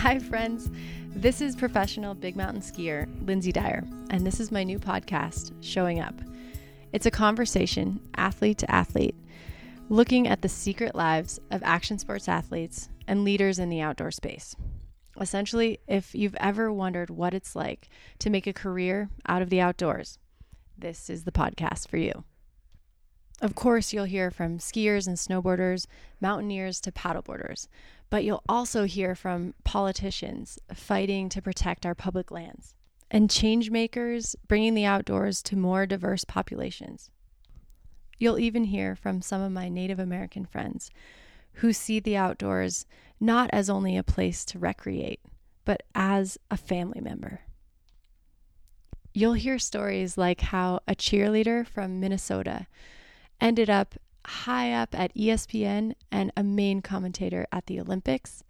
Hi, friends. This is professional big mountain skier Lynsey Dyer, and this is my new podcast, Showing Up. It's a conversation, athlete to athlete, looking at the secret lives of action sports athletes and leaders in the outdoor space. Essentially, if you've ever wondered what it's like to make a career out of the outdoors, this is the podcast for you. Of course, you'll hear from skiers and snowboarders, mountaineers to paddleboarders, but you'll also hear from politicians fighting to protect our public lands and change makers bringing the outdoors to more diverse populations. You'll even hear from some of my Native American friends who see the outdoors not as only a place to recreate, but as a family member. You'll hear stories like how a cheerleader from Minnesota ended up high up at ESPN and a main commentator at the Olympics,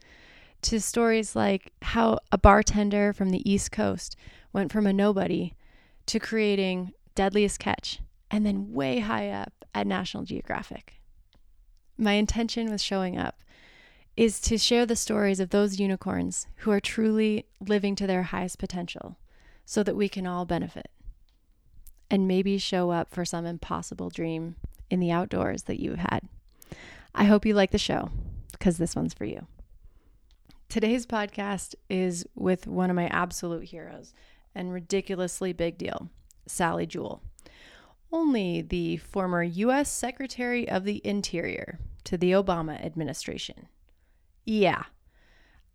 to stories like how a bartender from the East Coast went from a nobody to creating Deadliest Catch and then way high up at National Geographic. My intention with showing up is to share the stories of those unicorns who are truly living to their highest potential so that we can all benefit and maybe show up for some impossible dream in the outdoors that you've had. I hope you like the show because this one's for you. Today's podcast is with one of my absolute heroes and ridiculously big deal, Sally Jewell. Only the former U.S. Secretary of the Interior to the Obama administration. Yeah,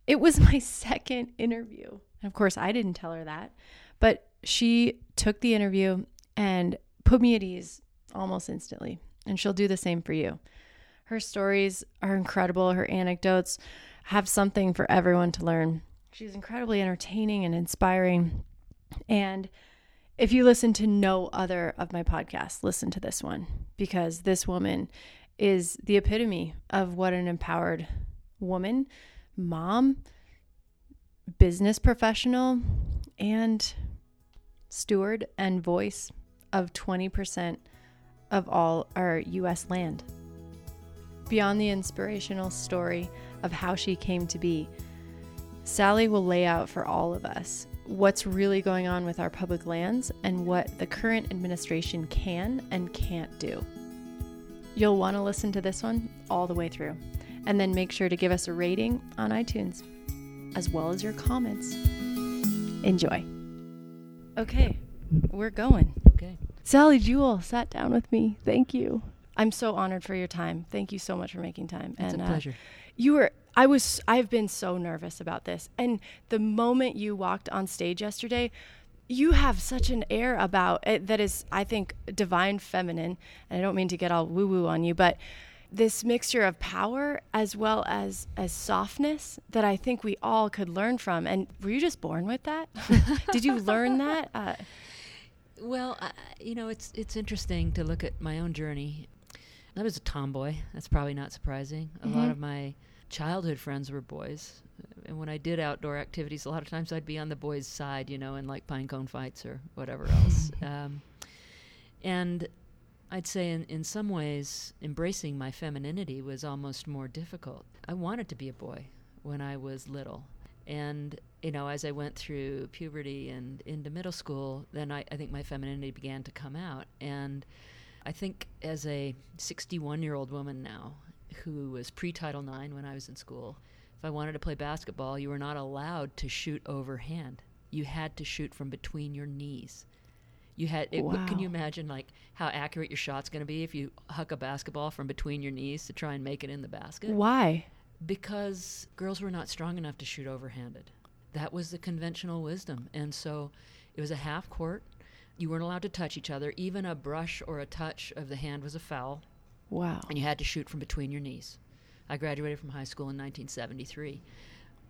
it was my second interview. And Of course, I didn't tell her that, but she took the interview and put me at ease almost instantly. And she'll do the same for you. Her stories are incredible. Her anecdotes have something for everyone to learn. She's incredibly entertaining and inspiring. And if you listen to no other of my podcasts, listen to this one because this woman is the epitome of what an empowered woman, mom, business professional, and steward and voice of 20% of all our US land. Beyond the inspirational story of how she came to be, Sally will lay out for all of us what's really going on with our public lands and what the current administration can and can't do. You'll want to listen to this one all the way through, and then make sure to give us a rating on iTunes, as well as your comments. Enjoy. Okay, we're going. Okay. Sally Jewell sat down with me. Thank you. I'm so honored for your time. Thank you so much for making time. It's and a pleasure. Uh, you were I was I've been so nervous about this. And the moment you walked on stage yesterday, you have such an air about it that is I think divine feminine. And I don't mean to get all woo woo on you, but this mixture of power as well as as softness that I think we all could learn from. And were you just born with that? Did you learn that? Uh, Well, I, you know, it's it's interesting to look at my own journey. I was a tomboy. That's probably not surprising. A lot Mhm. of my childhood friends were boys, and when I did outdoor activities, a lot of times I'd be on the boys' side, you know, in like pine cone fights or whatever else. um, and I'd say, in in some ways, embracing my femininity was almost more difficult. I wanted to be a boy when I was little. And, you know, as I went through puberty and into middle school, then I, I think my femininity began to come out. And I think as a 61 year old woman now, who was pre Title IX when I was in school, if I wanted to play basketball, you were not allowed to shoot overhand. You had to shoot from between your knees. You had. It, what- Can you imagine like how accurate your shot's going to be if you huck a basketball from between your knees to try and make it in the basket? why? Because girls were not strong enough to shoot overhanded. That was the conventional wisdom. And so it was a half court. You weren't allowed to touch each other. Even a brush or a touch of the hand was a foul, Wow. and you had to shoot from between your knees. I graduated from high school in 1973.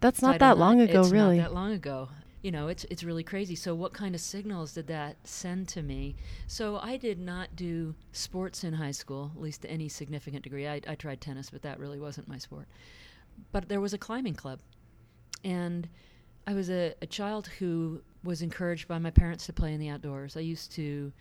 That's not Title that long ago, it's really. Not that long ago. You know, it's it's really crazy. So, what kind of signals did that send to me? So, I did not do sports in high school, at least to any significant degree. I, I tried tennis, but that really wasn't my sport. But there was a climbing club, and I was a, a child who was encouraged by my parents to play in the outdoors. I used to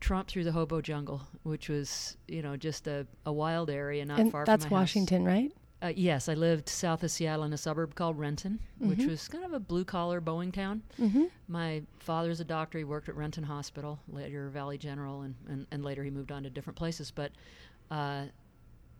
tromp through the hobo jungle, which was you know just a, a wild area not and far that's from house. Washington, right? Uh, yes, I lived south of Seattle in a suburb called Renton, which Mhm. was kind of a blue collar Boeing town. Mm-hmm. My father's a doctor. He worked at Renton Hospital, later Valley General, and, and, and later he moved on to different places. But uh,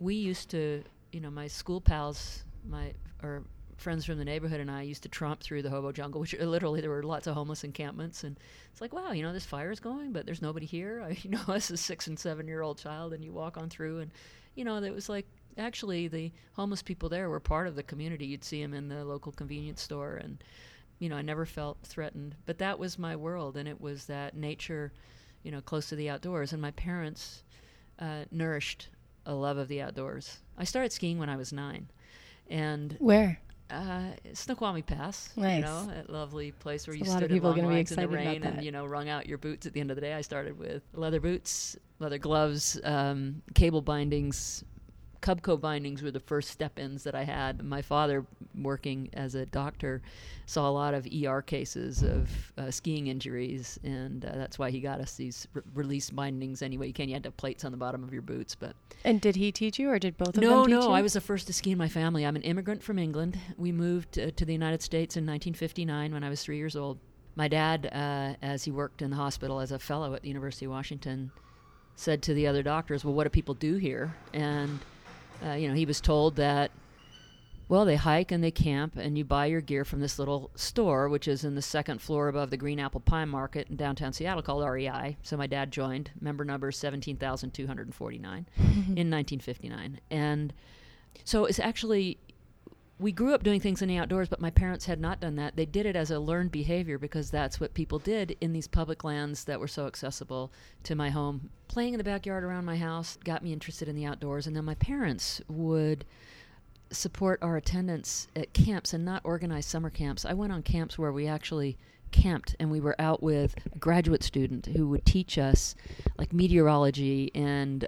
we used to, you know, my school pals, my or friends from the neighborhood, and I used to tromp through the hobo jungle, which uh, literally there were lots of homeless encampments, and it's like, wow, you know, this fire is going, but there's nobody here. I, you know, as a six and seven year old child, and you walk on through, and you know, it was like actually the homeless people there were part of the community. You'd see them in the local convenience store, and you know, I never felt threatened. But that was my world, and it was that nature, you know, close to the outdoors. And my parents uh, nourished a love of the outdoors. I started skiing when I was nine, and Where? uh, Snoqualmie Pass, you know, a lovely place where So you a lot of stood in long lines in the rain and you know wrung out your boots at the end of the day. I started with leather boots, leather gloves, um, cable bindings. Cubco bindings were the first step-ins that I had. My father, working as a doctor, saw a lot of ER cases of uh, skiing injuries, and uh, that's why he got us these re- release bindings. Anyway, you can you had to have plates on the bottom of your boots, but And did he teach you, or did both of no, them no. you? I was the first to ski in my family. I'm an immigrant from England. We moved uh, to the United States in 1959 when I was three years old. My dad, uh, as he worked in the hospital as a fellow at the University of Washington, said to the other doctors, "Well, what do people do here?" And uh, you know, he was told that. Well, they hike and they camp, and you buy your gear from this little store, which is in the second floor above the Green Apple Pie Market in downtown Seattle called REI. So my dad joined, member number 17,249 in 1959. And so it's actually, we grew up doing things in the outdoors, but my parents had not done that. They did it as a learned behavior because that's what people did in these public lands that were so accessible to my home. Playing in the backyard around my house got me interested in the outdoors. And then my parents would support our attendance at camps and not organize summer camps. I went on camps where we actually camped and we were out with a graduate student who would teach us like meteorology and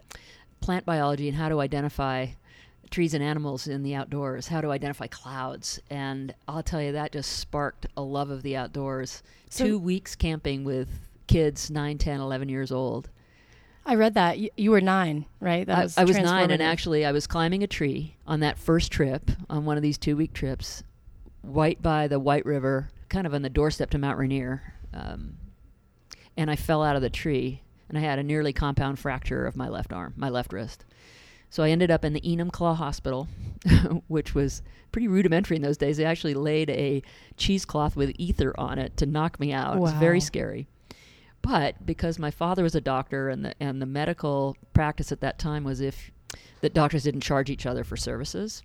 plant biology and how to identify trees and animals in the outdoors, how to identify clouds. And I'll tell you, that just sparked a love of the outdoors. So- Two weeks camping with kids 9, 10, 11 years old. I read that y- you were nine, right? That I, was I was nine, and actually, I was climbing a tree on that first trip, on one of these two week trips, right by the White River, kind of on the doorstep to Mount Rainier. Um, and I fell out of the tree, and I had a nearly compound fracture of my left arm, my left wrist. So I ended up in the Enumclaw Hospital, which was pretty rudimentary in those days. They actually laid a cheesecloth with ether on it to knock me out. It was very scary. But because my father was a doctor and the and the medical practice at that time was if that doctors didn't charge each other for services.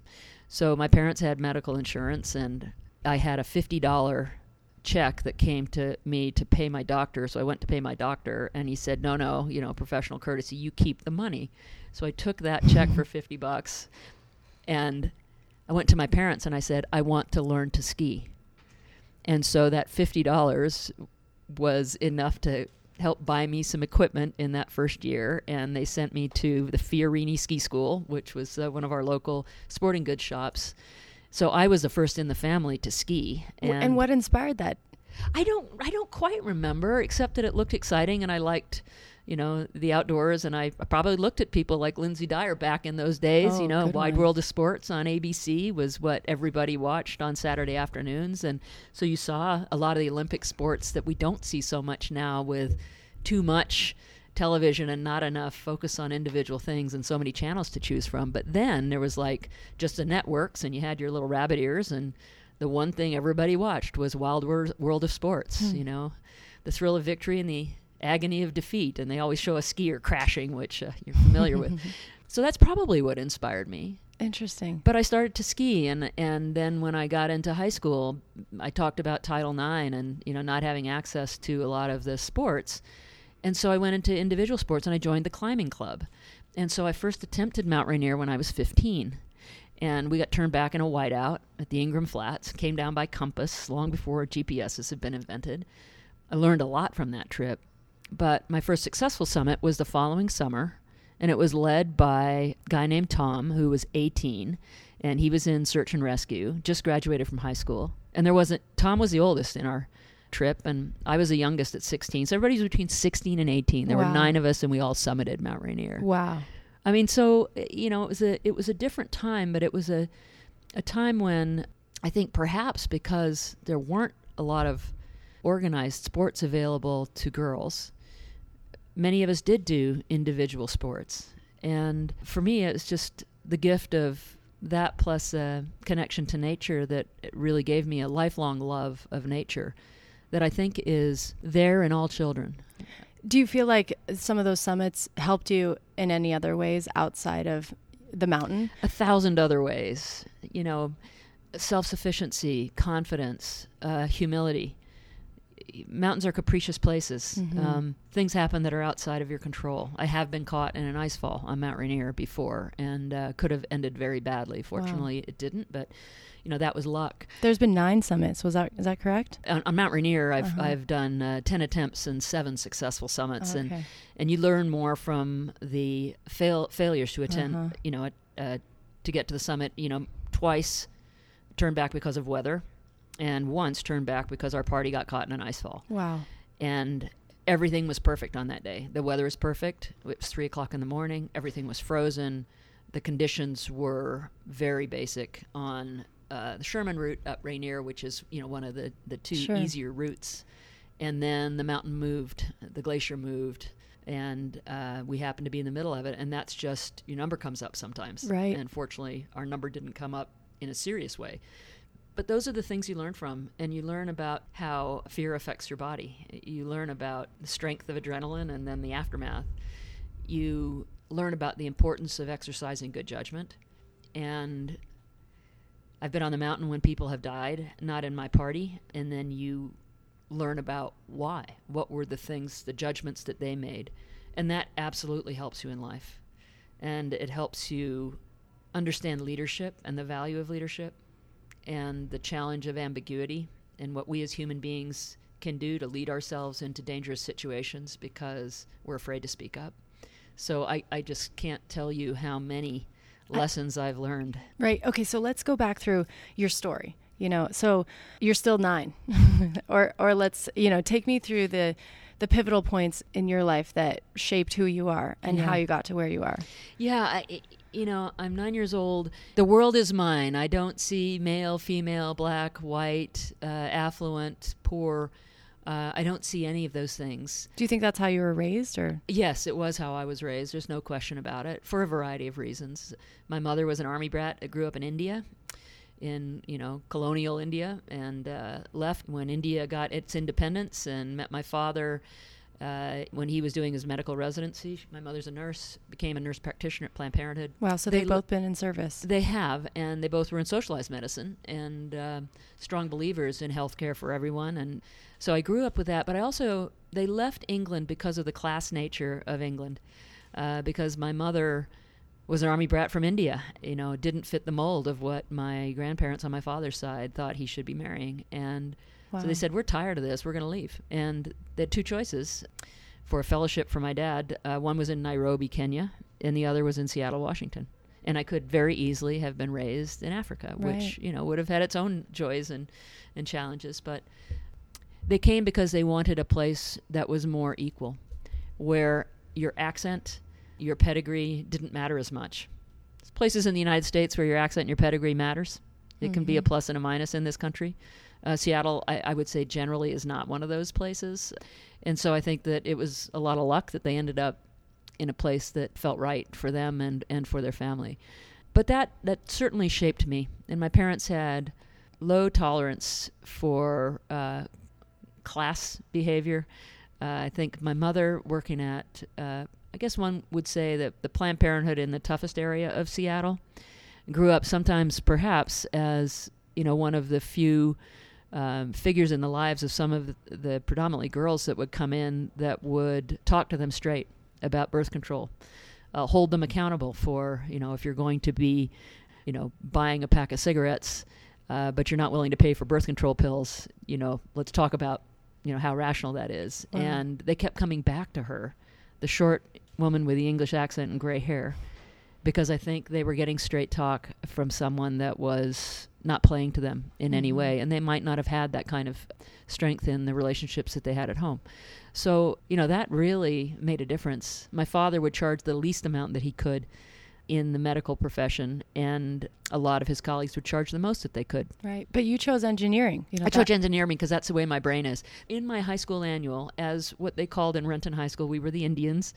So my parents had medical insurance and I had a $50 check that came to me to pay my doctor. So I went to pay my doctor and he said, "No, no, you know, professional courtesy, you keep the money." So I took that check for 50 bucks and I went to my parents and I said, "I want to learn to ski." And so that $50 was enough to help buy me some equipment in that first year. And they sent me to the Fiorini Ski School, which was uh, one of our local sporting goods shops. So I was the first in the family to ski. W- and what inspired that? I don't I don't quite remember, except that it looked exciting and I liked, you know, the outdoors and I probably looked at people like Lynsey Dyer back in those days. Oh, you know, good Wide. World of Sports on ABC was what everybody watched on Saturday afternoons and so you saw a lot of the Olympic sports that we don't see so much now with too much television and not enough focus on individual things and so many channels to choose from. But then there was like just the networks and you had your little rabbit ears and the one thing everybody watched was Wide World of Sports, Hmm. you know, the thrill of victory and the agony of defeat. And they always show a skier crashing, which uh, you're familiar with. So that's probably what inspired me. Interesting. But I started to ski, and and then when I got into high school, I talked about Title IX and you know not having access to a lot of the sports, and so I went into individual sports and I joined the climbing club, and so I first attempted Mount Rainier when I was 15, and we got turned back in a whiteout at the Ingraham Flats. Came down by compass long before GPSs had been invented. I learned a lot from that trip, but my first successful summit was the following summer and it was led by a guy named Tom, who was 18, and he was in search and rescue, just graduated from high school. And there wasn't, Tom was the oldest in our trip, and I was the youngest at 16. So everybody was between 16 and 18. There Wow. were nine of us, and we all summited Mount Rainier. Wow. I mean, so you know, it was a it was a different time, but it was a a time when I think perhaps because there weren't a lot of organized sports available to girls, many of us did do individual sports. And for me, it was just the gift of that plus a connection to nature that really gave me a lifelong love of nature that I think is there in all children. Do you feel like some of those summits helped you in any other ways outside of the mountain? A thousand other ways. You know, self sufficiency, confidence, uh, humility. Mountains are capricious places. Mm-hmm. Um, things happen that are outside of your control. I have been caught in an ice fall on Mount Rainier before and uh, could have ended very badly. Fortunately, wow. it didn't, but you know that was luck. There's been nine summits. Was that is that correct? On, on Mount Rainier, I've uh-huh. I've done uh, ten attempts and seven successful summits, okay. and and you learn more from the fail failures to attend. Uh-huh. You know, uh, to get to the summit. You know, twice turned back because of weather, and once turned back because our party got caught in an ice fall. Wow. And everything was perfect on that day. The weather was perfect. It was three o'clock in the morning. Everything was frozen. The conditions were very basic on uh, the Sherman route up Rainier, which is you know one of the the two sure. easier routes, and then the mountain moved, the glacier moved, and uh, we happened to be in the middle of it, and that's just your number comes up sometimes. Right. And fortunately, our number didn't come up in a serious way. But those are the things you learn from, and you learn about how fear affects your body. You learn about the strength of adrenaline and then the aftermath. You learn about the importance of exercising good judgment and I've been on the mountain when people have died, not in my party, and then you learn about why. What were the things, the judgments that they made? And that absolutely helps you in life. And it helps you understand leadership and the value of leadership and the challenge of ambiguity and what we as human beings can do to lead ourselves into dangerous situations because we're afraid to speak up. So I, I just can't tell you how many lessons I, I've learned. Right. Okay. So let's go back through your story. You know, so you're still nine, or or let's you know take me through the the pivotal points in your life that shaped who you are and yeah. how you got to where you are. Yeah. I, you know, I'm nine years old. The world is mine. I don't see male, female, black, white, uh, affluent, poor. Uh, I don't see any of those things. Do you think that's how you were raised, or? Yes, it was how I was raised. There's no question about it, for a variety of reasons. My mother was an army brat. I grew up in India, in you know colonial India, and uh, left when India got its independence, and met my father uh, when he was doing his medical residency. My mother's a nurse, became a nurse practitioner at Planned Parenthood. Wow, so they've they both been in service. They have, and they both were in socialized medicine and uh, strong believers in health care for everyone. And so I grew up with that, but I also, they left England because of the class nature of England, uh, because my mother was an army brat from India. You know, didn't fit the mold of what my grandparents on my father's side thought he should be marrying. And Wow. So they said, "We're tired of this. We're going to leave." And they had two choices for a fellowship for my dad. Uh, one was in Nairobi, Kenya, and the other was in Seattle, Washington. And I could very easily have been raised in Africa, right. which you know would have had its own joys and and challenges. But they came because they wanted a place that was more equal, where your accent, your pedigree didn't matter as much. There's places in the United States where your accent and your pedigree matters. It mm-hmm. can be a mm-hmm. plus and a minus in this country. Uh, Seattle, I, I, would say, generally is not one of those places. And so I think that it was a lot of luck that they ended up in a place that felt right for them and, and for their family. But that, that certainly shaped me. And my parents had low tolerance for uh, class behavior. Uh, I think my mother working at, uh, I guess one would say that the Planned Parenthood in the toughest area of Seattle grew up sometimes perhaps as you know one of the few um, figures in the lives of some of the, predominantly girls that would come in that would talk to them straight about birth control, uh, hold them accountable for, you know, if you're going to be, you know, buying a pack of cigarettes, uh, but you're not willing to pay for birth control pills, you know, let's talk about, you know, how rational that is. Mm-hmm. And they kept coming back to her, the short woman with the English accent and gray hair. because I think they were getting straight talk from someone that was not playing to them in any Mhm. way, and they might not have had that kind of strength in the relationships that they had at home. So, you know, that really made a difference. My father would charge the least amount that he could in the medical profession, and a lot of his colleagues would charge the most that they could. Right. But you chose engineering. You know, I chose engineering because that's the way my brain is. In my high school annual, as what they called in Renton High School, we were the Indians,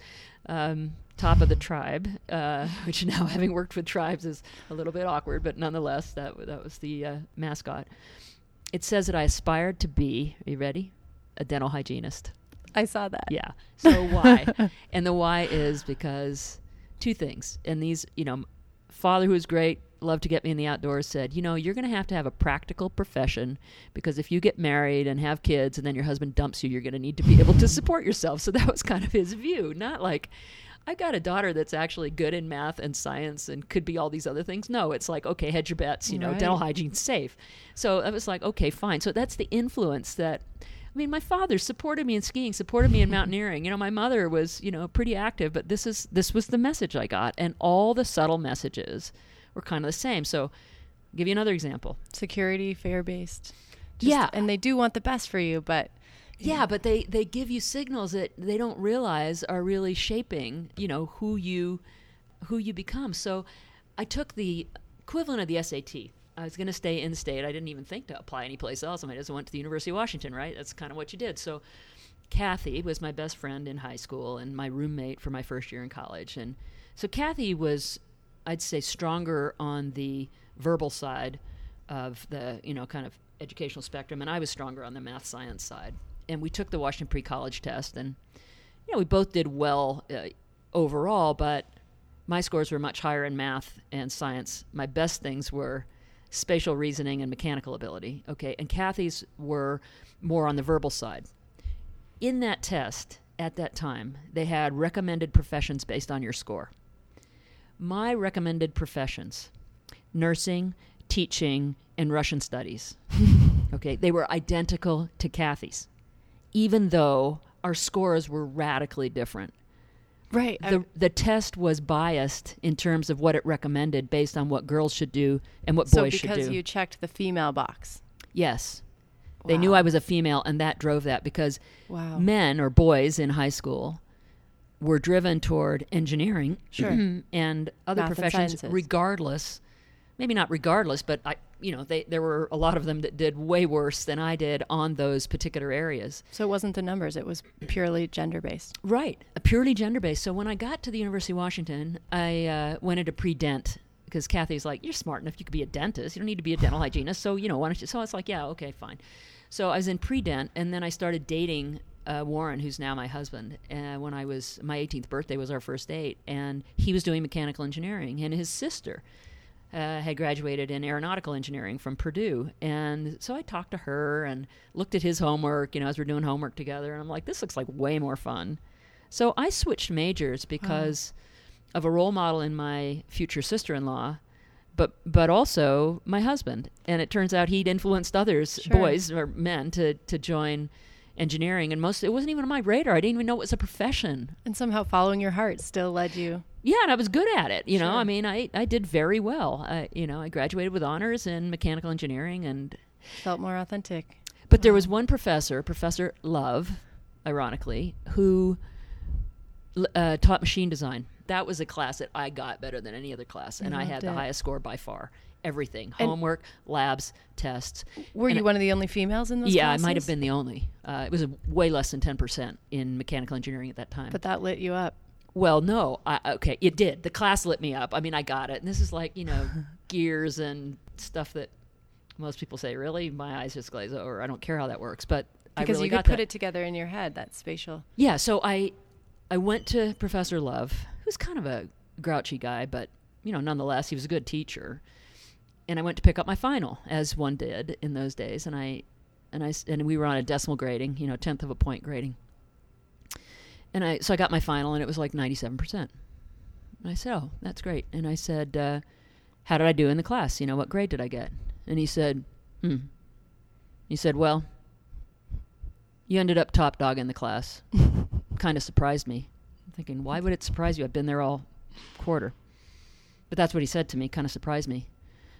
um, top of the tribe, uh, which now, having worked with tribes, is a little bit awkward, but nonetheless, that, w- that was the uh, mascot. It says that I aspired to be, are you ready? A dental hygienist. I saw that. Yeah. So why? and the why is because two things. And these, you know, father who was great, loved to get me in the outdoors, said, you know, you're going to have to have a practical profession because if you get married and have kids and then your husband dumps you, you're going to need to be able to support yourself. So that was kind of his view, not like. I got a daughter that's actually good in math and science and could be all these other things. No, it's like, okay, hedge your bets, you know, dental Right. hygiene's safe. So I was like, okay, fine. So that's the influence that I mean, my father supported me in skiing, supported me in mountaineering. You know, my mother was, you know, pretty active, but this is this was the message I got, and all the subtle messages were kind of the same. So, I'll give you another example. Security, fair based. Yeah. And they do want the best for you, but Yeah, but they they give you signals that they don't realize are really shaping, you know, who you who you become. So, I took the equivalent of the SAT. I was going to stay in state. I didn't even think to apply anyplace else. I just went to the University of Washington, right? That's kind of what you did. So, Kathy was my best friend in high school and my roommate for my first year in college. And so Kathy was, I'd say, stronger on the verbal side of the, you know, kind of educational spectrum, and I was stronger on the math science side. And we took the Washington Pre College test, and, you know, we both did well uh, overall, but my scores were much higher in math and science. My best things were spatial reasoning and mechanical ability. Okay, and Kathy's were more on the verbal side. In that test at that time, they had recommended professions based on your score. My recommended professions nursing, teaching, and Russian studies. okay, they were identical to Kathy's, even though our scores were radically different right. the the test was biased in terms of what it recommended based on what girls should do and what so boys should do. because you checked the female box. yes. They knew I was a female and that drove that because Wow. men or boys in high school were driven toward engineering Sure. and other Math professions sciences. regardless maybe not regardless but I you know they there were a lot of them that did way worse than I did on those particular areas. So it wasn't the numbers, it was purely gender based. Right, a purely gender based. So when I got to the University of Washington, I uh, went into pre dent because Kathy's like, "You're smart enough; you could be a dentist. You don't need to be a dental hygienist." So you know, why don't you? So I was like, "Yeah, okay, fine." So I was in pre dent, and then I started dating uh, Warren, who's now my husband. Uh, when I was my 18th birthday was our first date, and he was doing mechanical engineering, and his sister uh, had graduated in aeronautical engineering from Purdue. And so I talked to her and looked at his homework, you know, as we're doing homework together. And I'm like, this looks like way more fun. So I switched majors because of a role model in my future sister in law. But, but also my husband. And it turns out he'd influenced others, Sure. boys or men, to, to join engineering. And most, it wasn't even on my radar. I didn't even know it was a profession. And somehow following your heart still led you. Yeah, and I was good at it. You know, I mean, I, I did very well. I, you know, I graduated with honors in mechanical engineering, and Felt more authentic. but there was one professor, Professor Love, ironically, who uh, taught machine design. That was a class that I got better than any other class, and I had Loved the it. highest score by far. Everything, And- homework, labs, tests. Were And you I- one of the only females in those classes? yeah, classes? I might have been the only. Uh, it was a, way less than ten percent in mechanical engineering at that time. But that lit you up. Well, no. I, okay, it did. The class lit me up. I mean, I got it. And this is like, you know, gears and stuff that most people say, really? My eyes just glaze over. I don't care how that works. But I Because really you could put that. it together in your head, that spatial. Yeah, so I I went to Professor Love, who's kind of a grouchy guy, but, you know, nonetheless, he was a good teacher. And I went to pick up my final, as one did in those days. And I and I and we were on a decimal grading, you know, tenth of a point grading. And I so I got my final, and it was like ninety seven percent. And I said, "Oh, that's great." And I said, uh, "How did I do in the class? You know, what grade did I get?" And he said, "Hmm." He said, "Well, you ended up top dog in the class." kind of surprised me. Thinking, why would it surprise you? I've been there all quarter. But that's what he said to me, kind of surprised me.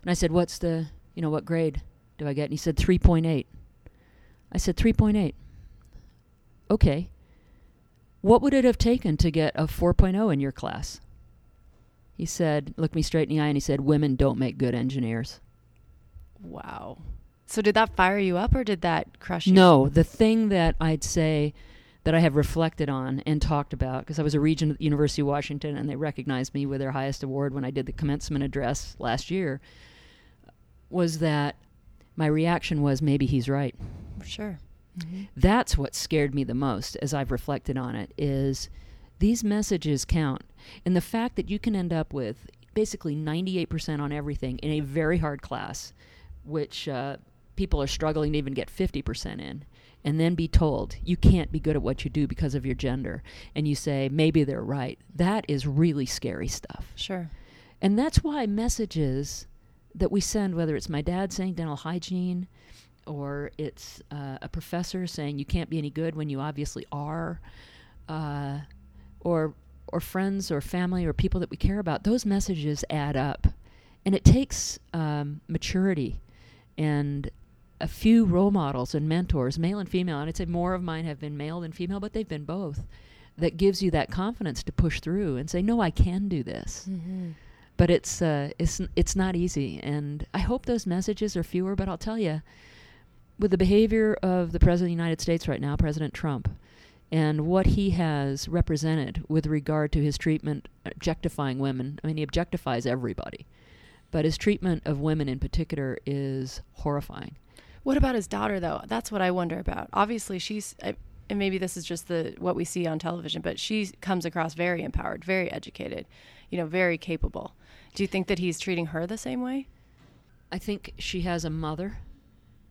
And I said, What's the, you know, what grade do I get? And he said, 3.8. I said, 3.8. Okay. What would it have taken to get a 4.0 in your class? He said, looked me straight in the eye and he said, Women don't make good engineers. Wow. So did that fire you up or did that crush you? No, the thing that I'd say that I have reflected on and talked about, because I was a regent at the University of Washington and they recognized me with their highest award when I did the commencement address last year, was that my reaction was maybe he's right. Sure. Mm-hmm. That's what scared me the most as I've reflected on it is these messages count. And the fact that you can end up with basically 98% on everything in a very hard class, which uh, people are struggling to even get 50% in, and then be told you can't be good at what you do because of your gender, and you say, maybe they're right. That is really scary stuff. Sure. And that's why messages that we send, whether it's my dad saying dental hygiene, or it's uh, a professor saying you can't be any good when you obviously are, uh, or or friends or family or people that we care about, those messages add up, and it takes um, maturity and a few role models and mentors, male and female, and I'd say more of mine have been male than female, but they've been both. That gives you that confidence to push through and say, "No, I can do this." Mm-hmm. But it's uh, it's it's not easy, and I hope those messages are fewer. But I'll tell you, with the behavior of the president of the United States right now, President Trump, and what he has represented with regard to his treatment objectifying women. I mean, he objectifies everybody, but his treatment of women in particular is horrifying. What about his daughter, though? That's what I wonder about. Obviously, she's, and maybe this is just the what we see on television, but she comes across very empowered, very educated, you know, very capable. Do you think that he's treating her the same way? I think she has a mother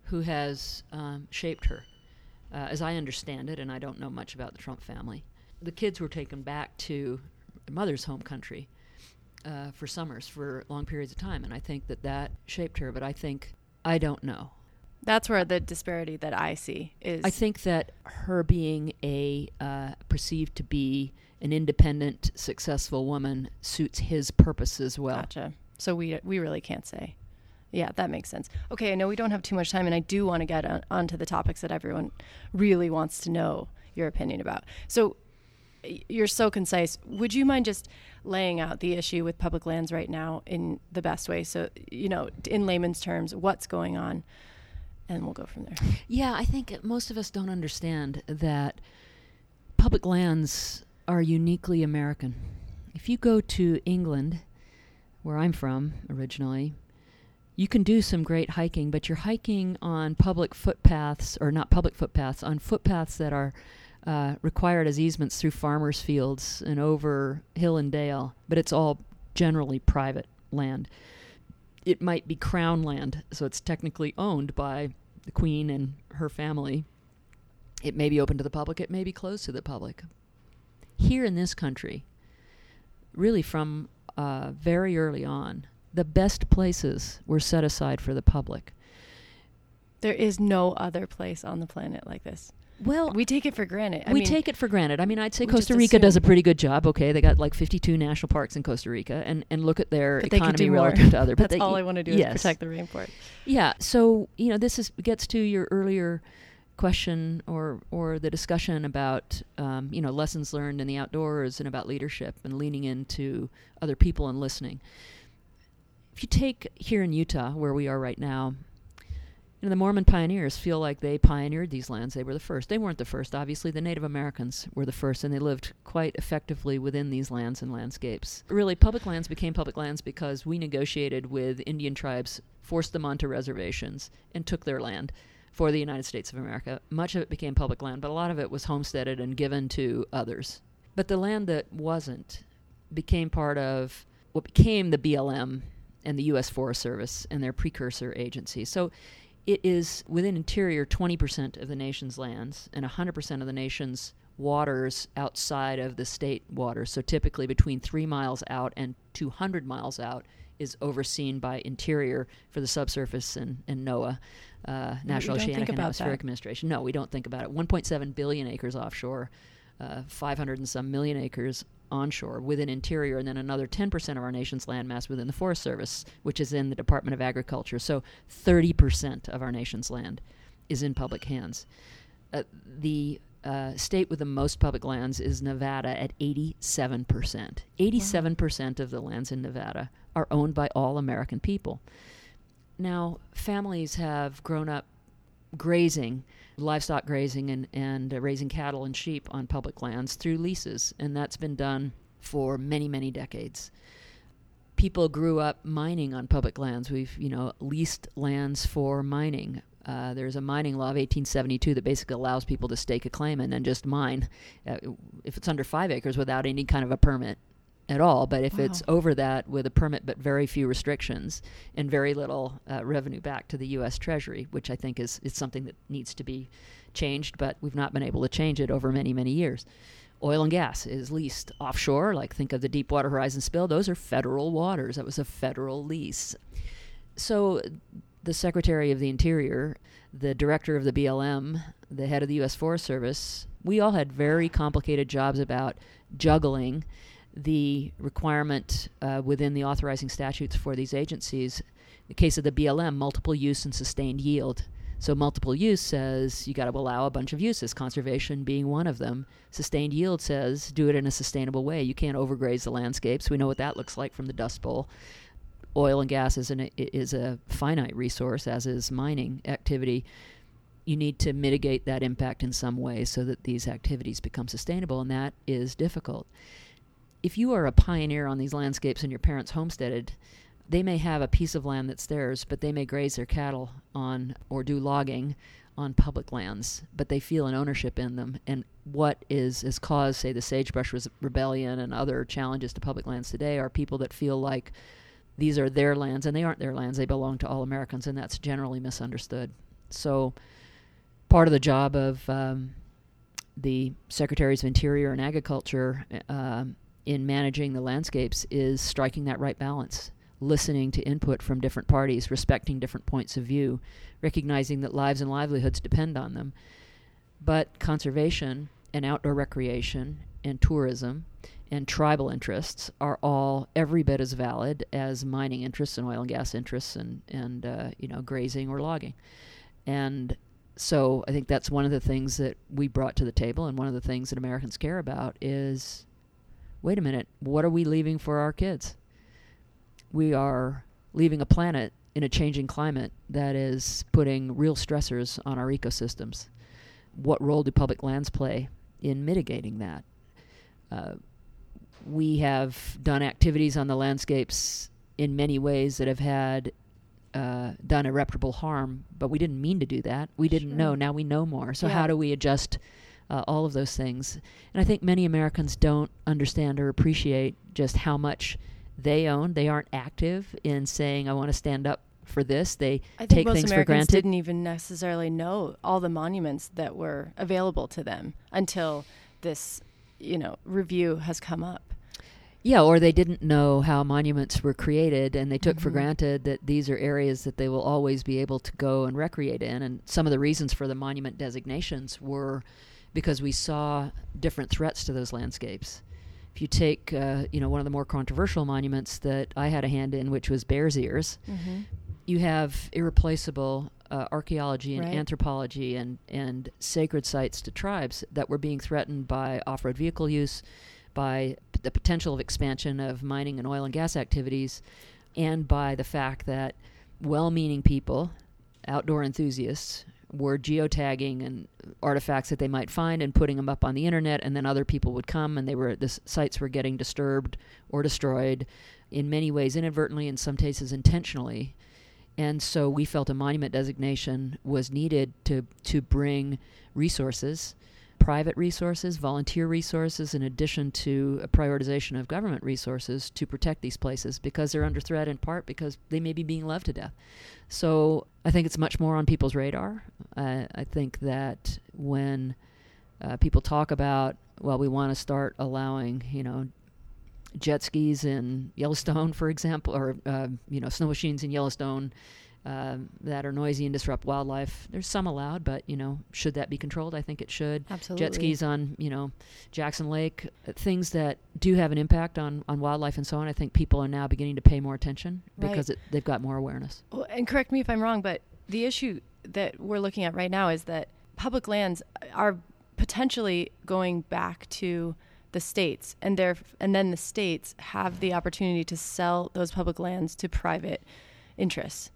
who has um, shaped her uh, as I understand it, and I don't know much about the Trump family, the kids were taken back to mother's home country uh, for summers for long periods of time, and I think that that shaped her. But I think I don't know. That's where the disparity that I see is. I think that her being a uh, perceived to be an independent, successful woman suits his purposes well. Gotcha. So we we really can't say. Yeah, that makes sense. Okay, I know we don't have too much time, and I do want to get on, onto the topics that everyone really wants to know your opinion about. So, you're so concise. Would you mind just laying out the issue with public lands right now in the best way? So, you know, in layman's terms, what's going on, and we'll go from there. Yeah, I think most of us don't understand that public lands are uniquely American. If you go to England, where I'm from originally, you can do some great hiking, but you're hiking on public footpaths, or not public footpaths, on footpaths that are uh, required as easements through farmers' fields and over hill and dale, but it's all generally private land. It might be crown land, so it's technically owned by the queen and her family. It may be open to the public, it may be closed to the public. Here in this country, really from uh, very early on, the best places were set aside for the public. There is no other place on the planet like this. Well, we take it for granted. I we mean, take it for granted. I mean, I'd say Costa Rica does a pretty good job. Okay, they got like 52 national parks in Costa Rica, and, and look at their but economy relative to other. But That's they, all I want to do yes. is protect the rainforest. Yeah. So you know, this is gets to your earlier question or or the discussion about um, you know lessons learned in the outdoors and about leadership and leaning into other people and listening. If you take here in Utah, where we are right now, the Mormon pioneers feel like they pioneered these lands. They were the first. They weren't the first. Obviously, the Native Americans were the first, and they lived quite effectively within these lands and landscapes. Really, public lands became public lands because we negotiated with Indian tribes, forced them onto reservations, and took their land for the United States of America. Much of it became public land, but a lot of it was homesteaded and given to others. But the land that wasn't became part of what became the BLM and the U.S. Forest Service and their precursor agencies. So it is within interior 20% of the nation's lands and 100% of the nation's waters outside of the state waters. So typically between three miles out and 200 miles out is overseen by Interior for the subsurface and, and NOAA, uh, National Oceanic and Atmospheric that. Administration. No, we don't think about it. 1.7 billion acres offshore, uh, 500 and some million acres onshore within interior, and then another 10% of our nation's landmass within the Forest Service, which is in the Department of Agriculture. So 30% of our nation's land is in public hands. Uh, the uh, state with the most public lands is Nevada at 87%. 87% of the lands in Nevada are owned by all American people. Now, families have grown up grazing, livestock grazing, and, and uh, raising cattle and sheep on public lands through leases, and that's been done for many, many decades. People grew up mining on public lands. We've, you know, leased lands for mining. Uh, there's a mining law of 1872 that basically allows people to stake a claim and then just mine uh, if it's under five acres without any kind of a permit at all. But if wow. it's over that with a permit but very few restrictions and very little uh, revenue back to the U.S. Treasury, which I think is, is something that needs to be changed, but we've not been able to change it over many, many years. Oil and gas is leased offshore, like think of the Deepwater Horizon spill. Those are federal waters. That was a federal lease. So the Secretary of the Interior, the director of the BLM, the head of the U.S. Forest Service, we all had very complicated jobs about juggling the requirement uh, within the authorizing statutes for these agencies. In the case of the BLM, multiple use and sustained yield. So, multiple use says you got to allow a bunch of uses, conservation being one of them. Sustained yield says do it in a sustainable way. You can't overgraze the landscapes. We know what that looks like from the Dust Bowl oil and gas is an is a finite resource, as is mining activity. You need to mitigate that impact in some way so that these activities become sustainable, and that is difficult. If you are a pioneer on these landscapes and your parents homesteaded, they may have a piece of land that's theirs, but they may graze their cattle on or do logging on public lands, but they feel an ownership in them. And what is has caused, say, the sagebrush rebellion and other challenges to public lands today are people that feel like these are their lands, and they aren't their lands. They belong to all Americans, and that's generally misunderstood. So, part of the job of um, the Secretaries of Interior and Agriculture uh, in managing the landscapes is striking that right balance, listening to input from different parties, respecting different points of view, recognizing that lives and livelihoods depend on them. But conservation and outdoor recreation and tourism and tribal interests are all every bit as valid as mining interests and oil and gas interests and and uh, you know grazing or logging, and so I think that's one of the things that we brought to the table, and one of the things that Americans care about is, wait a minute, what are we leaving for our kids? We are leaving a planet in a changing climate that is putting real stressors on our ecosystems. What role do public lands play in mitigating that? Uh, we have done activities on the landscapes in many ways that have had uh, done irreparable harm, but we didn't mean to do that. We didn't sure. know. Now we know more. So, yeah. how do we adjust uh, all of those things? And I think many Americans don't understand or appreciate just how much they own. They aren't active in saying, I want to stand up for this. They I take things Americans for granted. didn't even necessarily know all the monuments that were available to them until this, you know, review has come up. Yeah, or they didn't know how monuments were created, and they took mm-hmm. for granted that these are areas that they will always be able to go and recreate in. And some of the reasons for the monument designations were because we saw different threats to those landscapes. If you take, uh, you know, one of the more controversial monuments that I had a hand in, which was Bears Ears, mm-hmm. you have irreplaceable uh, archaeology and right. anthropology and and sacred sites to tribes that were being threatened by off-road vehicle use by the potential of expansion of mining and oil and gas activities, and by the fact that well meaning people, outdoor enthusiasts, were geotagging and artifacts that they might find and putting them up on the internet and then other people would come and they were the sites were getting disturbed or destroyed in many ways inadvertently in some cases intentionally. And so we felt a monument designation was needed to to bring resources private resources, volunteer resources, in addition to a prioritization of government resources to protect these places because they're under threat in part because they may be being loved to death. So I think it's much more on people's radar. Uh, I think that when uh, people talk about, well, we want to start allowing, you know, jet skis in Yellowstone, for example, or uh, you know, snow machines in Yellowstone um, that are noisy and disrupt wildlife. There's some allowed, but you know, should that be controlled? I think it should. Absolutely. Jet skis on you know Jackson Lake, uh, things that do have an impact on on wildlife and so on. I think people are now beginning to pay more attention Right. because it, they've got more awareness. Well, and correct me if I'm wrong, but the issue that we're looking at right now is that public lands are potentially going back to the states, and they and then the states have the opportunity to sell those public lands to private interests.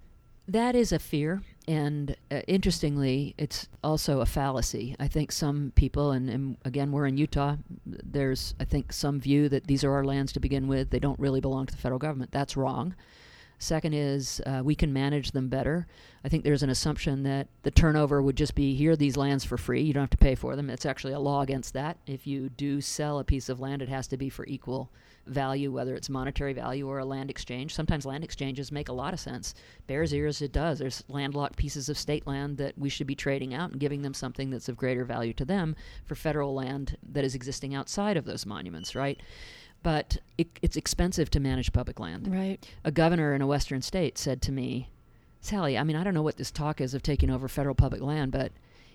That is a fear, and uh, interestingly, it's also a fallacy. I think some people, and, and again, we're in Utah. There's, I think, some view that these are our lands to begin with. They don't really belong to the federal government. That's wrong. Second is uh, we can manage them better. I think there's an assumption that the turnover would just be here these lands for free. You don't have to pay for them. It's actually a law against that. If you do sell a piece of land, it has to be for equal value, whether it's monetary value or a land exchange. Sometimes land exchanges make a lot of sense. Bears Ears, it does. There's landlocked pieces of state land that we should be trading out and giving them something that's of greater value to them for federal land that is existing outside of those monuments, right? But it, it's expensive to manage public land Right. a governor in a western state said to me, Sally, I mean, I don't know what this talk is of taking over federal public land, but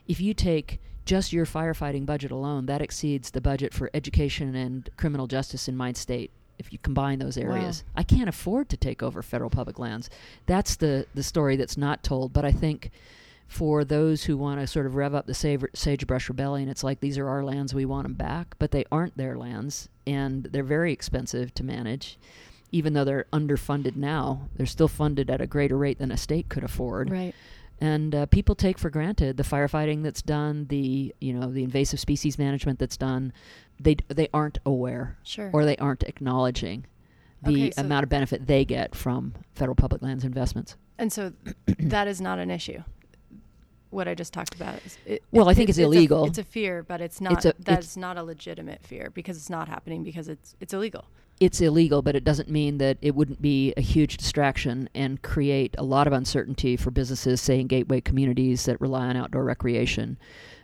if you take just your firefighting budget alone, that exceeds the budget for education and criminal justice in my state. If you combine those areas, I can't afford to take over federal public lands. That's the the story that's not told. But I think for those who want to sort of rev up the sage, sagebrush rebellion, it's like these are our lands, we want them back, but they aren't their lands, and they're very expensive to manage. Even though they're underfunded now, they're still funded at a greater rate than a state could afford Right. And uh, people take for granted the firefighting that's done, the you know the invasive species management that's done. They they aren't aware Sure. or they aren't acknowledging the Okay, so- amount of benefit they get from federal public lands investments. and so that is not an issue. What I just talked about is it, Well, I think it's a- illegal. it's a fear, but it's not. a- it's- that's not a legitimate fear because it's not happening because it's it's illegal. It's illegal, but it doesn't mean that it wouldn't be a huge distraction and create a lot of uncertainty for businesses, say in gateway communities that rely on outdoor recreation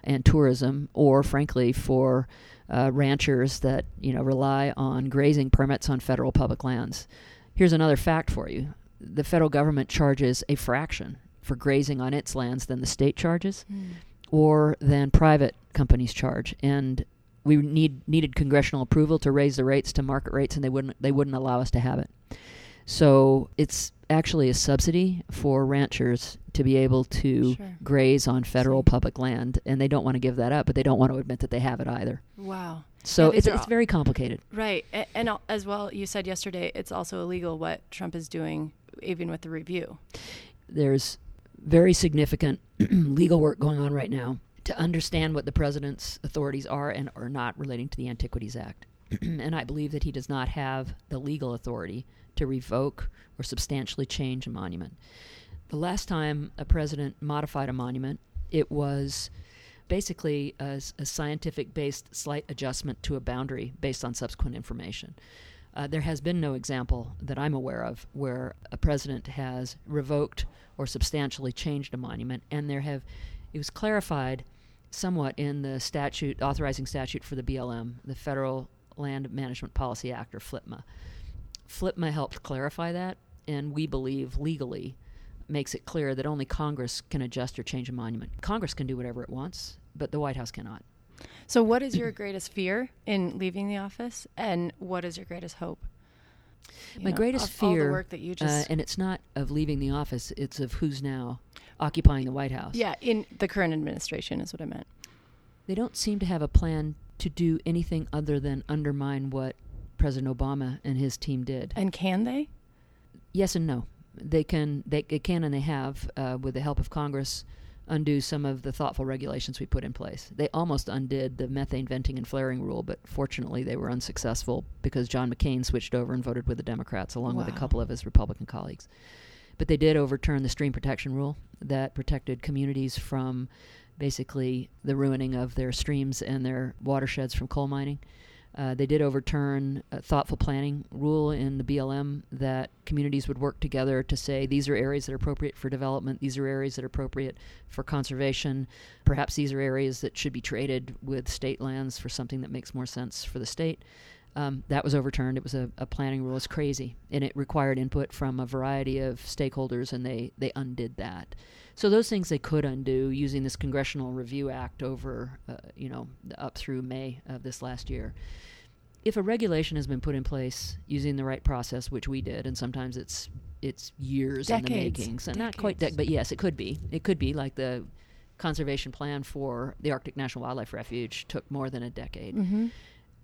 and tourism, or frankly for uh, ranchers that you know rely on grazing permits on federal public lands. Here's another fact for you: the federal government charges a fraction for grazing on its lands than the state charges or than private companies charge. And we need needed congressional approval to raise the rates to market rates, and they wouldn't they wouldn't allow us to have it. So it's actually a subsidy for ranchers to be able to Sure. graze on federal public land, and they don't want to give that up, but they don't want to admit that they have it either. Wow. So it's it's all- very complicated. Right. A- And as well, you said yesterday it's also illegal what Trump is doing, even with the review. there's very significant legal work going on right now to understand what the president's authorities are and are not relating to the Antiquities Act. and I believe that he does not have the legal authority to revoke or substantially change a monument. The last time a president modified a monument, it was basically a scientific based slight adjustment to a boundary based on subsequent information. Uh, there has been no example that I'm aware of where a president has revoked or substantially changed a monument, and there have it was clarified somewhat in the statute authorizing statute for the BLM, the Federal Land Management Policy Act, or FLPMA. FLPMA helped clarify that, and we believe legally makes it clear that only Congress can adjust or change a monument. Congress can do whatever it wants, but the White House cannot. So, what is your greatest fear in leaving the office, and what is your greatest hope? You My know, greatest of all fear, the work that you uh, and it's not of leaving the office; it's of who's now occupying the White House. yeah in the current administration is what I meant. they don't seem to have a plan to do anything other than undermine what President Obama and his team did. And can they? yes and no. They can, they, they can, and they have, uh, with the help of Congress, undo some of the thoughtful regulations we put in place. They almost undid the methane venting and flaring rule, but fortunately they were unsuccessful because John McCain switched over and voted with the Democrats, along with a couple of his Republican colleagues. But they did overturn the stream protection rule that protected communities from basically the ruining of their streams and their watersheds from coal mining. Uh, they did overturn a thoughtful planning rule in the BLM that communities would work together to say these are areas that are appropriate for development, these are areas that are appropriate for conservation, perhaps these are areas that should be traded with state lands for something that makes more sense for the state. Um, that was overturned. It was a, a planning rule. It's crazy, and it required input from a variety of stakeholders, and they they undid that. So those things they could undo using this Congressional Review Act over, uh, you know, up through May of this last year. If a regulation has been put in place using the right process, which we did, and sometimes it's it's years Decades. in the making, so not quite, Decades. dec- but yes, it could be. It could be like the conservation plan for the Arctic National Wildlife Refuge took more than a decade Mm-hmm.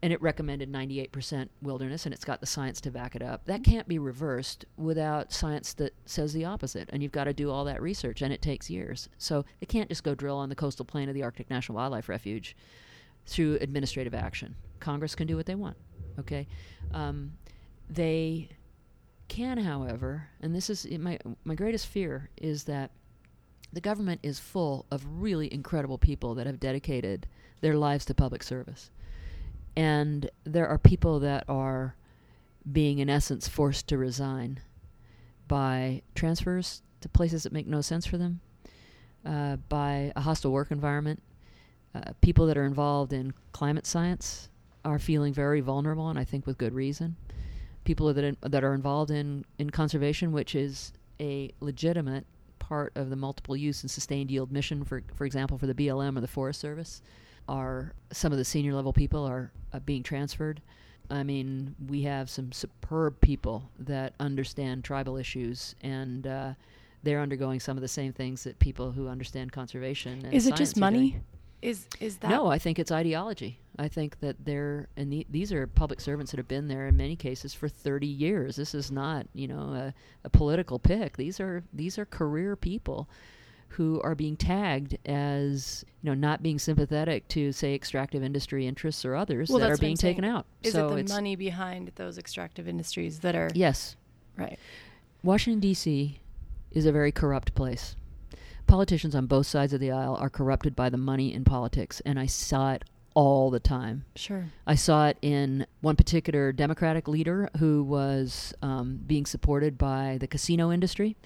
And it recommended 98% wilderness and it's got the science to back it up. That can't be reversed without science that says the opposite. And you've got to do all that research and it takes years. So they can't just go drill on the coastal plain of the Arctic National Wildlife Refuge through administrative action. Congress can do what they want. Okay? Um, they can, however, and this is my, my greatest fear is that the government is full of really incredible people that have dedicated their lives to public service and there are people that are being in essence forced to resign by transfers to places that make no sense for them uh, by a hostile work environment. Uh, people that are involved in climate science are feeling very vulnerable and i think with good reason. People that, in, that are involved in, in conservation which is a legitimate part of the multiple use and sustained yield mission for, for example for the blm or the forest service are some of the senior level people are uh, being transferred. I mean, we have some superb people that understand tribal issues, and uh, they're undergoing some of the same things that people who understand conservation. And Is it just money? doing. Is is that No, I think it's ideology. I think that they're and the, these are public servants that have been there in many cases for 30 years. This is not, you know, a, a political pick. These are these are career people who are being tagged as, you know, not being sympathetic to say extractive industry interests or others Well, that are that's what I'm being taken out. Is so it the money behind those extractive industries that are yes. right? Washington D.C. is a very corrupt place. Politicians on both sides of the aisle are corrupted by the money in politics, and I saw it all the time. Sure. I saw it in one particular Democratic leader who was um, being supported by the casino industry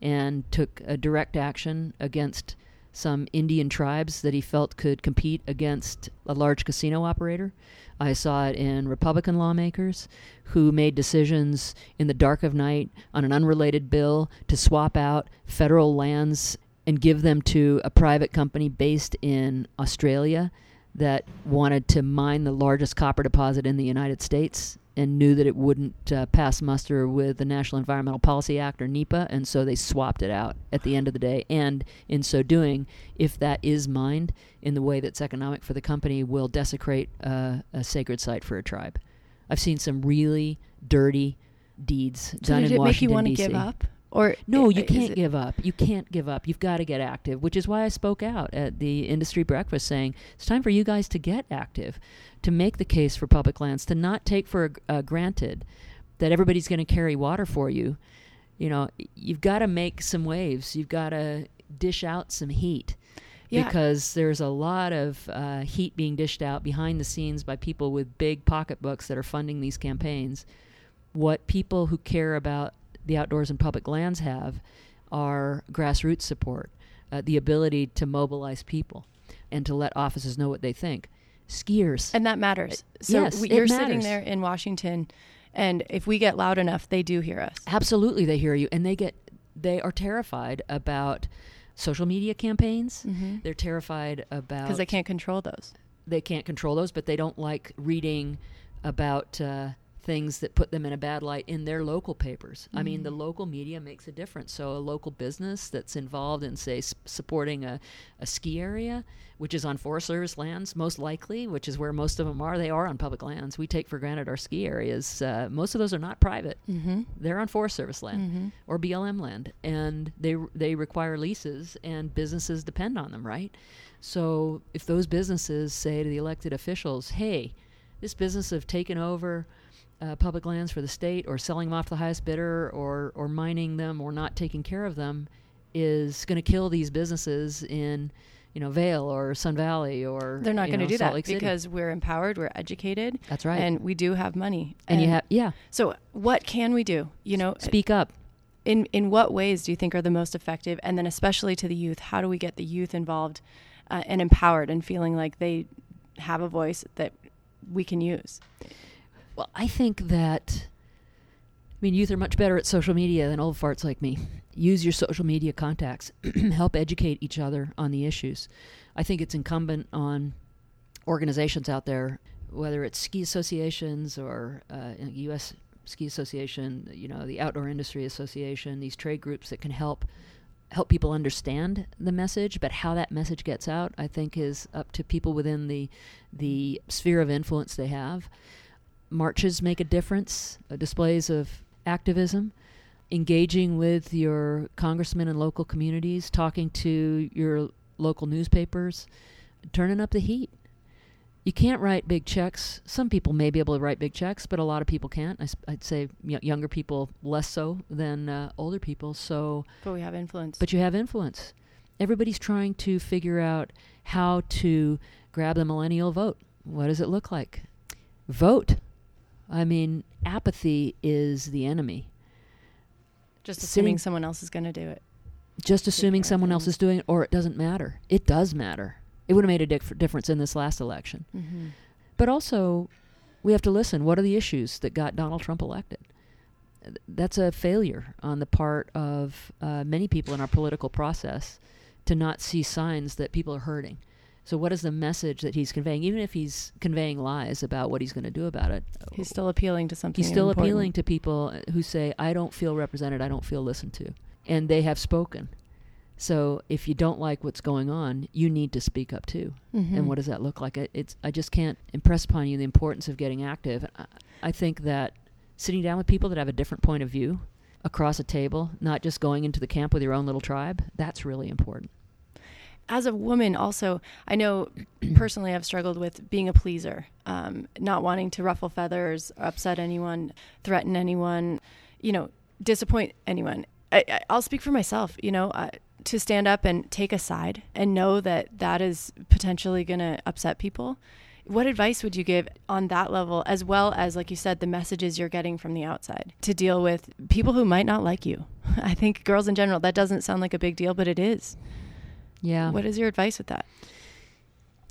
and took a direct action against some Indian tribes that he felt could compete against a large casino operator. I saw it in Republican lawmakers who made decisions in the dark of night on an unrelated bill to swap out federal lands and give them to a private company based in Australia that wanted to mine the largest copper deposit in the United States and knew that it wouldn't uh, pass muster with the National Environmental Policy Act or NEPA, and so they swapped it out at the end of the day. And in so doing, if that is mined in the way that's economic for the company, will desecrate uh, a sacred site for a tribe. I've seen some really dirty deeds So done did in it make you want to give up? Or No, you can't give up. You can't give up. You've got to get active, which is why I spoke out at the industry breakfast saying it's time for you guys to get active, to make the case for public lands, to not take for uh, granted that everybody's going to carry water for you. You know, you've got to make some waves. You've got to dish out some heat. Yeah. Because there's a lot of uh, heat being dished out behind the scenes by people with big pocketbooks that are funding these campaigns what people who care about the outdoors and public lands have are grassroots support, uh, the ability to mobilize people and to let offices know what they think. Skiers. and that matters. So yes, we, you're sitting there in Washington, and if we get loud enough, they do hear us. Absolutely, they hear you, and they get they are terrified about social media campaigns. Mhm. They're terrified about because they can't control those. they can't control those, but they don't like reading about uh, things that put them in a bad light in their local papers. I mean, the local media makes a difference. So, a local business that's involved in, say, s- supporting a, a ski area, which is on Forest Service lands, most likely, which is where most of them are, they are on public lands. We take for granted our ski areas. Uh, most of those are not private. Mm-hmm. They're on Forest Service land Mhm. or BLM land, and they they require leases, and businesses depend on them, right? So if those businesses say to the elected officials, "Hey, this business of taking over uh, public lands for the state, or selling them off to the highest bidder, or or mining them, or not taking care of them, is going to kill these businesses in." You know, Vail or Sun Valley or They're not going to do Salt that Lake City. because we're empowered, we're educated, that's right. and we do have money. and you have yeah, So, what can we do? You know, speak up. in in what ways do you think are the most effective? And then, especially to the youth, how do we get the youth involved uh, and empowered and feeling like they have a voice that we can use? Well, I think that. I mean, youth are much better at social media than old farts like me. Use your social media contacts. Help educate each other on the issues. I think it's incumbent on organizations out there, whether it's ski associations or uh, U.S. Ski Association, you know, the Outdoor Industry Association, these trade groups that can help help people understand the message, but how that message gets out, I think, is up to people within the the sphere of influence they have. Marches make a difference. Uh, displays of activism, engaging with your congressmen and local communities, talking to your local newspapers, turning up the heat. You can't write big checks. Some people may be able to write big checks, but a lot of people can't. I, would say younger people less so than uh, older people. So, but we have influence. But you have influence. Everybody's trying to figure out how to grab the millennial vote. What does it look like? Vote. I mean, apathy is the enemy. Just assuming Sitting, someone else is going to do it. Just assuming someone else is doing it, or it doesn't matter. It does matter. It would have made a dif- difference in this last election. Mm-hmm. But also, we have to listen. What are the issues that got Donald Trump elected? That's a failure on the part of uh, many people in our political process to not see signs that people are hurting. So, what is the message that he's conveying? Even if he's conveying lies about what he's going to do about it, he's still appealing to something. He's still important. appealing to people who say, "I don't feel represented. I don't feel listened to," and they have spoken. So if you don't like what's going on, you need to speak up too. Mm-hmm. And what does that look like? it's I just can't impress upon you the importance of getting active. I, I think that sitting down with people that have a different point of view across a table, not just going into the camp with your own little tribe, that's really important. As a woman, also, I know personally I've struggled with being a pleaser, um, not wanting to ruffle feathers, upset anyone, threaten anyone, you know, disappoint anyone. I, will speak for myself. You know, I, to stand up and take a side and know that that is potentially going to upset people. What advice would you give on that level, as well as, like you said, the messages you're getting from the outside to deal with people who might not like you? I think girls in general, that doesn't sound like a big deal, but it is. Yeah. What is your advice with that?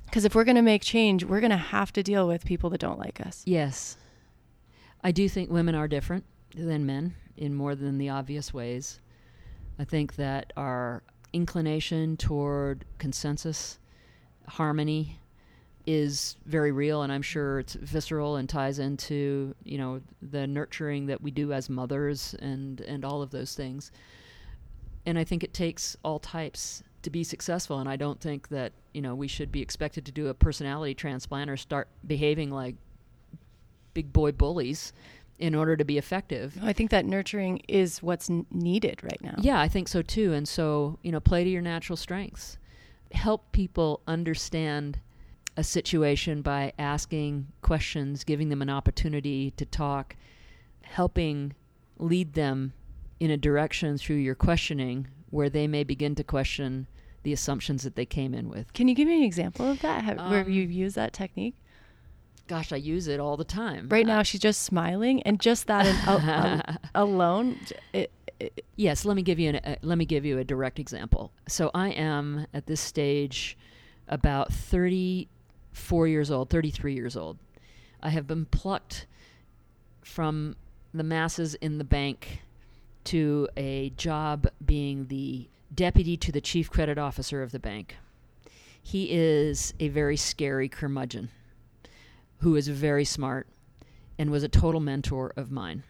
Because if we're going to make change, we're going to have to deal with people that don't like us. Yes. I do think women are different than men in more than the obvious ways. I think that our inclination toward consensus, harmony, is very real, and I'm sure it's visceral and ties into you know the nurturing that we do as mothers and and all of those things. And I think it takes all types to be successful, and I don't think that you know we should be expected to do a personality transplant or start behaving like big boy bullies in order to be effective. I think that nurturing is what's n- needed right now. Yeah, I think so too. And so, you know, play to your natural strengths. Help people understand a situation by asking questions, giving them an opportunity to talk, helping lead them in a direction through your questioning where they may begin to question the assumptions that they came in with. Can you give me an example of that? Have, um, where you've used that technique? gosh, I use it all the time. Right now, she's just smiling, and just that in, alone. It, it, yes, let me give you an, uh, let me give you a direct example. So I am at this stage about 34 years old, 33 years old. I have been plucked from the masses in the bank to a job being the deputy to the chief credit officer of the bank. He is a very scary curmudgeon who is very smart and was a total mentor of mine.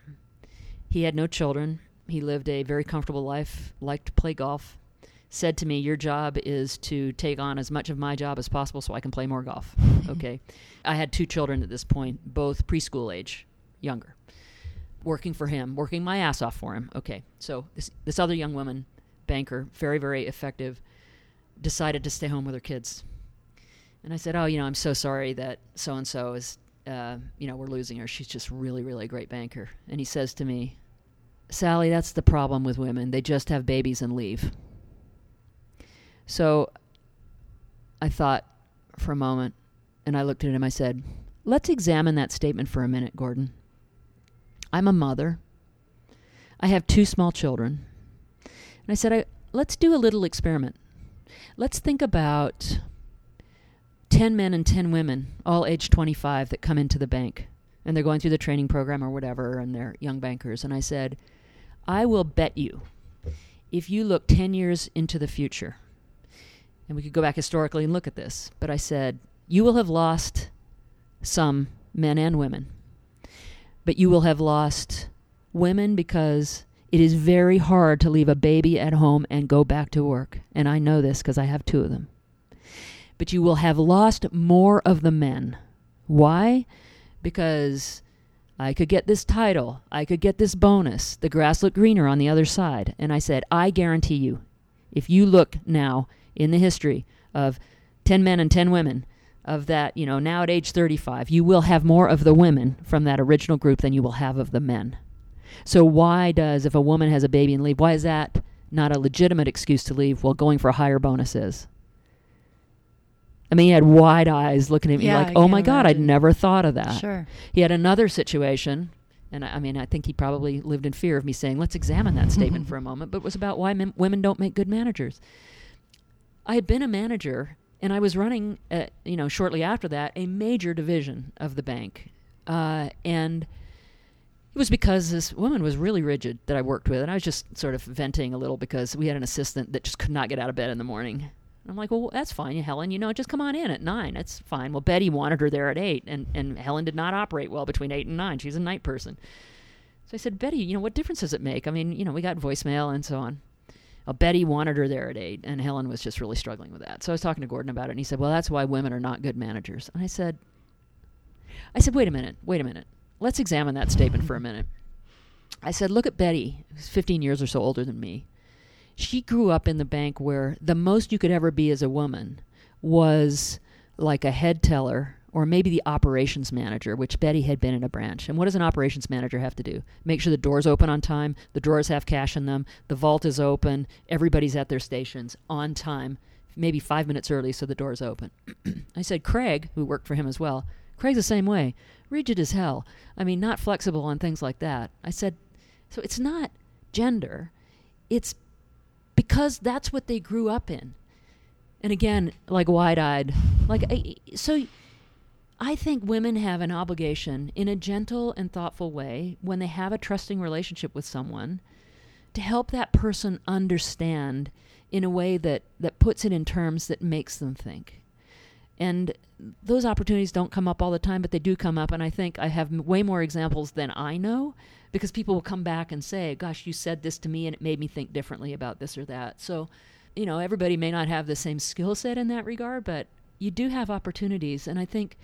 He had no children. He lived a very comfortable life, liked to play golf. Said to me, Your job is to take on as much of my job as possible so I can play more golf. okay. I had two children at this point, both preschool age, younger. Working for him, working my ass off for him. Okay. So this, this other young woman, banker, very, very effective, decided to stay home with her kids and I said, "Oh, you know, I'm so sorry that so and so is, uh, you know, we're losing her. She's just really, really a great banker." And he says to me, "Sally, that's the problem with women. They just have babies and leave." So I thought for a moment, and I looked at him. I said, "Let's examine that statement for a minute, Gordon. I'm a mother. I have two small children." And I said, I, "Let's do a little experiment. Let's think about." 10 men and 10 women, all age 25, that come into the bank. and they're going through the training program or whatever, and they're young bankers. And I said, I will bet you if you look 10 years into the future, and we could go back historically and look at this, but I said, you will have lost some men and women, but you will have lost women because it is very hard to leave a baby at home and go back to work. And I know this because I have two of them. But you will have lost more of the men. Why? Because I could get this title, I could get this bonus, the grass looked greener on the other side. And I said, I guarantee you, if you look now in the history of 10 men and 10 women, of that, you know, now at age 35, you will have more of the women from that original group than you will have of the men. So why does if a woman has a baby and leave, why is that not a legitimate excuse to leave while going for higher bonuses? I mean, he had wide eyes looking at me Yeah, like, "Oh my God, I'd never thought of that." Sure. He had another situation, and I, I mean, I think he probably lived in fear of me saying, "Let's examine that statement for a moment." But it was about why men, women don't make good managers. I had been a manager, and I was running, uh you know, shortly after that, a major division of the bank, uh, and it was because this woman was really rigid that I worked with, and I was just sort of venting a little because we had an assistant that just could not get out of bed in the morning. I'm like, well, that's fine, Helen. You know, just come on in at nine. That's fine. Well, Betty wanted her there at eight, and and Helen did not operate well between eight and nine. She's a night person. So I said, Betty, you know, what difference does it make? I mean, you know, we got voicemail and so on. Well, Betty wanted her there at eight, and Helen was just really struggling with that. So I was talking to Gordon about it, and he said, well, that's why women are not good managers. And I said, I said, wait a minute, wait a minute. Let's examine that statement for a minute. I said, look at Betty, who's 15 years or so older than me. She grew up in the bank where the most you could ever be as a woman was like a head teller or maybe the operations manager, which Betty had been in a branch. And what does an operations manager have to do? Make sure the doors open on time, the drawers have cash in them, the vault is open, everybody's at their stations on time, maybe five minutes early so the door's open. I said, Craig, who worked for him as well, Craig's the same way. Rigid as hell. I mean, not flexible on things like that. I said, so it's not gender, it's because that's what they grew up in. And again, like wide eyed, like, I, so I think women have an obligation in a gentle and thoughtful way when they have a trusting relationship with someone to help that person understand in a way that, that puts it in terms that makes them think. And those opportunities don't come up all the time, but they do come up. And I think I have way more examples than I know because people will come back and say, Gosh, you said this to me and it made me think differently about this or that. So, you know, everybody may not have the same skill set in that regard, but you do have opportunities. And I think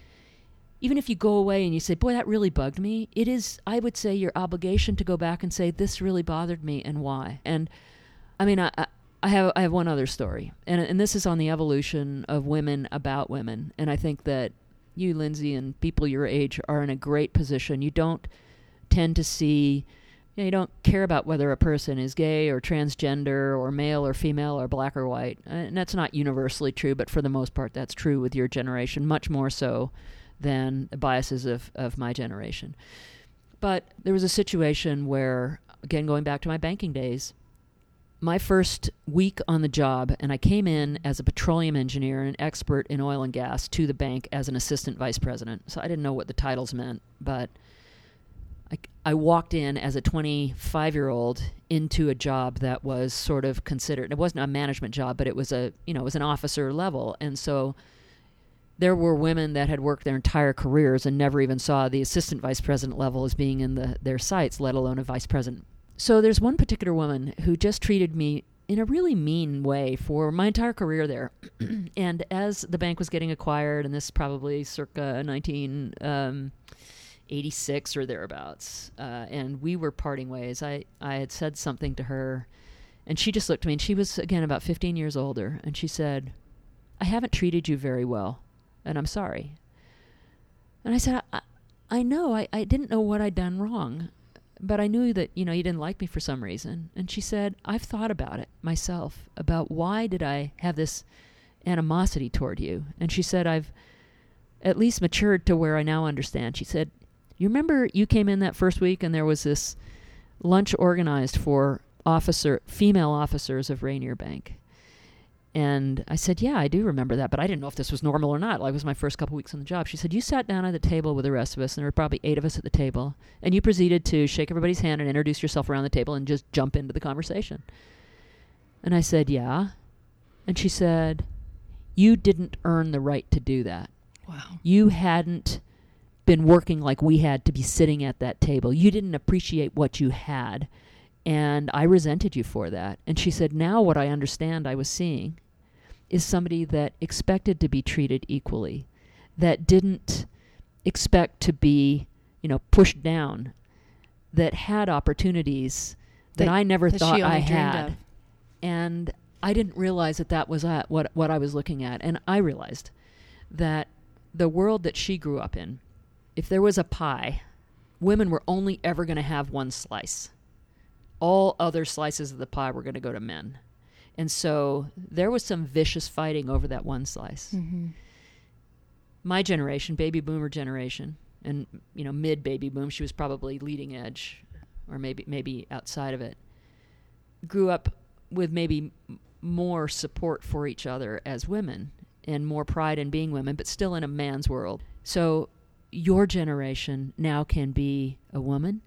even if you go away and you say, Boy, that really bugged me, it is, I would say, your obligation to go back and say, This really bothered me and why. And I mean, I, I have I have one other story, and and this is on the evolution of women about women, and I think that you, Lynsey, and people your age are in a great position. You don't tend to see, you, know, you don't care about whether a person is gay or transgender or male or female or black or white, uh, and that's not universally true, but for the most part, that's true with your generation, much more so than the biases of of my generation. But there was a situation where, again, going back to my banking days my first week on the job, and I came in as a petroleum engineer and an expert in oil and gas to the bank as an assistant vice president. So I didn't know what the titles meant, but I, I walked in as a 25 year old into a job that was sort of considered, it wasn't a management job, but it was a, you know, it was an officer level. And so there were women that had worked their entire careers and never even saw the assistant vice president level as being in the, their sights, let alone a vice president so there's one particular woman who just treated me in a really mean way for my entire career there. and as the bank was getting acquired, and this is probably circa 1986 or thereabouts, uh, and we were parting ways, I, I had said something to her, and she just looked at me, and she was, again, about 15 years older, and she said, I haven't treated you very well, and I'm sorry. And I said, I, I know, I, I didn't know what I'd done wrong but I knew that you know you didn't like me for some reason. And she said, "I've thought about it myself about why did I have this animosity toward you?" And she said, "I've at least matured to where I now understand." She said, "You remember you came in that first week and there was this lunch organized for officer female officers of Rainier Bank." And I said, Yeah, I do remember that, but I didn't know if this was normal or not. Like, it was my first couple weeks on the job. She said, You sat down at the table with the rest of us, and there were probably eight of us at the table, and you proceeded to shake everybody's hand and introduce yourself around the table and just jump into the conversation. And I said, Yeah. And she said, You didn't earn the right to do that. Wow. You hadn't been working like we had to be sitting at that table. You didn't appreciate what you had. And I resented you for that. And she said, Now what I understand I was seeing is somebody that expected to be treated equally, that didn't expect to be, you know, pushed down, that had opportunities that, That- I never that thought I had. of. And I didn't realize that that was uh, what what I was looking at. And I realized that the world that she grew up in, if there was a pie, women were only ever going to have one slice. All other slices of the pie were going to go to men. And so there was some vicious fighting over that one slice. Mm-hmm. My generation, baby boomer generation, and you know, mid baby boom, she was probably leading edge or maybe maybe outside of it. Grew up with maybe m- more support for each other as women and more pride in being women, but still in a man's world. So your generation now can be a woman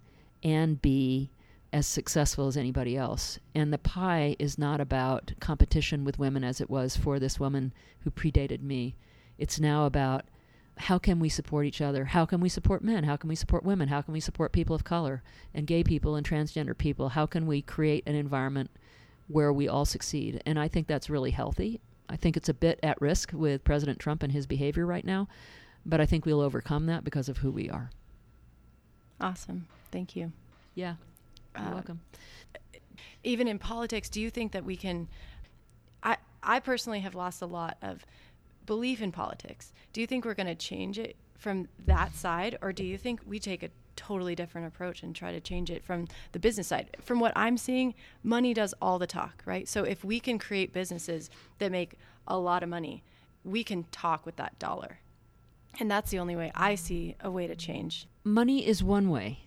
and be as successful as anybody else. And the pie is not about competition with women as it was for this woman who predated me. It's now about how can we support each other? How can we support men? How can we support women? How can we support people of color and gay people and transgender people? How can we create an environment where we all succeed? And I think that's really healthy. I think it's a bit at risk with President Trump and his behavior right now, but I think we'll overcome that because of who we are. Awesome. Thank you. Yeah. You're Uh, welcome. even in politics, do you think that we can? I I personally have lost a lot of belief in politics. Do you think we're going to change it from that side, or do you think we take a totally different approach and try to change it from the business side? From what I'm seeing, money does all the talk, right? So if we can create businesses that make a lot of money, we can talk with that dollar. And that's the only way I see a way to change. Money is one way,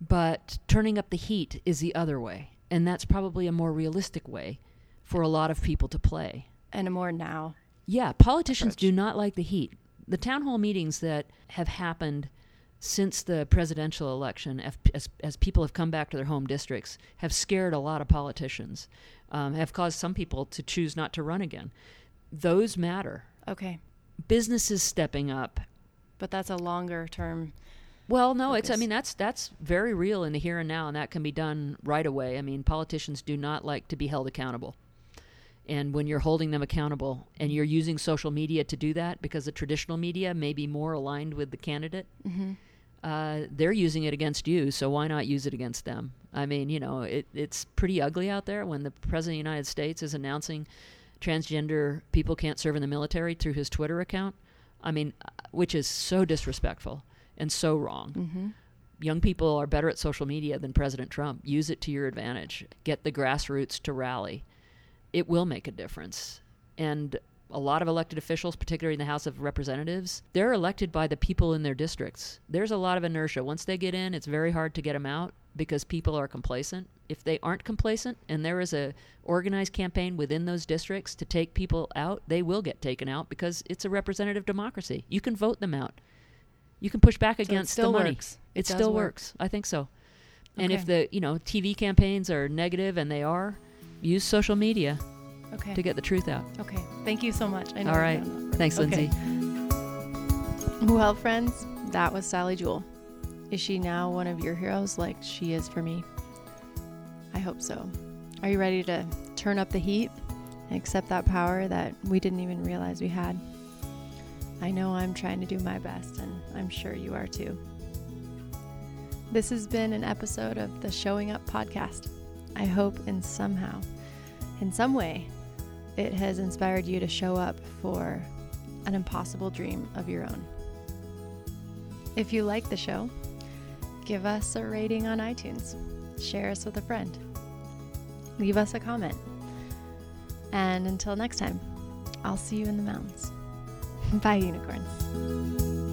but turning up the heat is the other way. And that's probably a more realistic way for a lot of people to play. And a more now. Yeah, politicians approach. do not like the heat. The town hall meetings that have happened since the presidential election, as, as, as people have come back to their home districts, have scared a lot of politicians, um, have caused some people to choose not to run again. Those matter. Okay. Businesses stepping up. But that's a longer term. Well, no, it's. I mean, that's that's very real in the here and now, and that can be done right away. I mean, politicians do not like to be held accountable. And when you're holding them accountable and you're using social media to do that, because the traditional media may be more aligned with the candidate, Mm-hmm. uh, they're using it against you, so why not use it against them? I mean, you know, it, it's pretty ugly out there when the President of the United States is announcing transgender people can't serve in the military through his Twitter account. I mean, uh, which is so disrespectful and so wrong. Mm-hmm. Young people are better at social media than President Trump. Use it to your advantage. Get the grassroots to rally. It will make a difference. And a lot of elected officials, particularly in the House of Representatives, they're elected by the people in their districts. There's a lot of inertia. Once they get in, it's very hard to get them out because people are complacent. If they aren't complacent and there is a organized campaign within those districts to take people out, they will get taken out because it's a representative democracy. You can vote them out. You can push back So against still the money. works. It, It still work. works. I think so. And if the you know TV campaigns are negative, and they are, use social media Okay. to get the truth out. Okay. Thank you so much. I know All we're Thanks, Okay. Lynsey. Well, friends, that was Sally Jewell. Is she now one of your heroes like she is for me? I hope so. Are you ready to turn up the heat and accept that power that we didn't even realize we had? I know I'm trying to do my best, and I'm sure you are too. This has been an episode of the Showing Up podcast. I hope in somehow, in some way, it has inspired you to show up for an impossible dream of your own. If you like the show, give us a rating on iTunes, share us with a friend, leave us a comment. And until next time, I'll see you in the mountains. Bye, unicorns.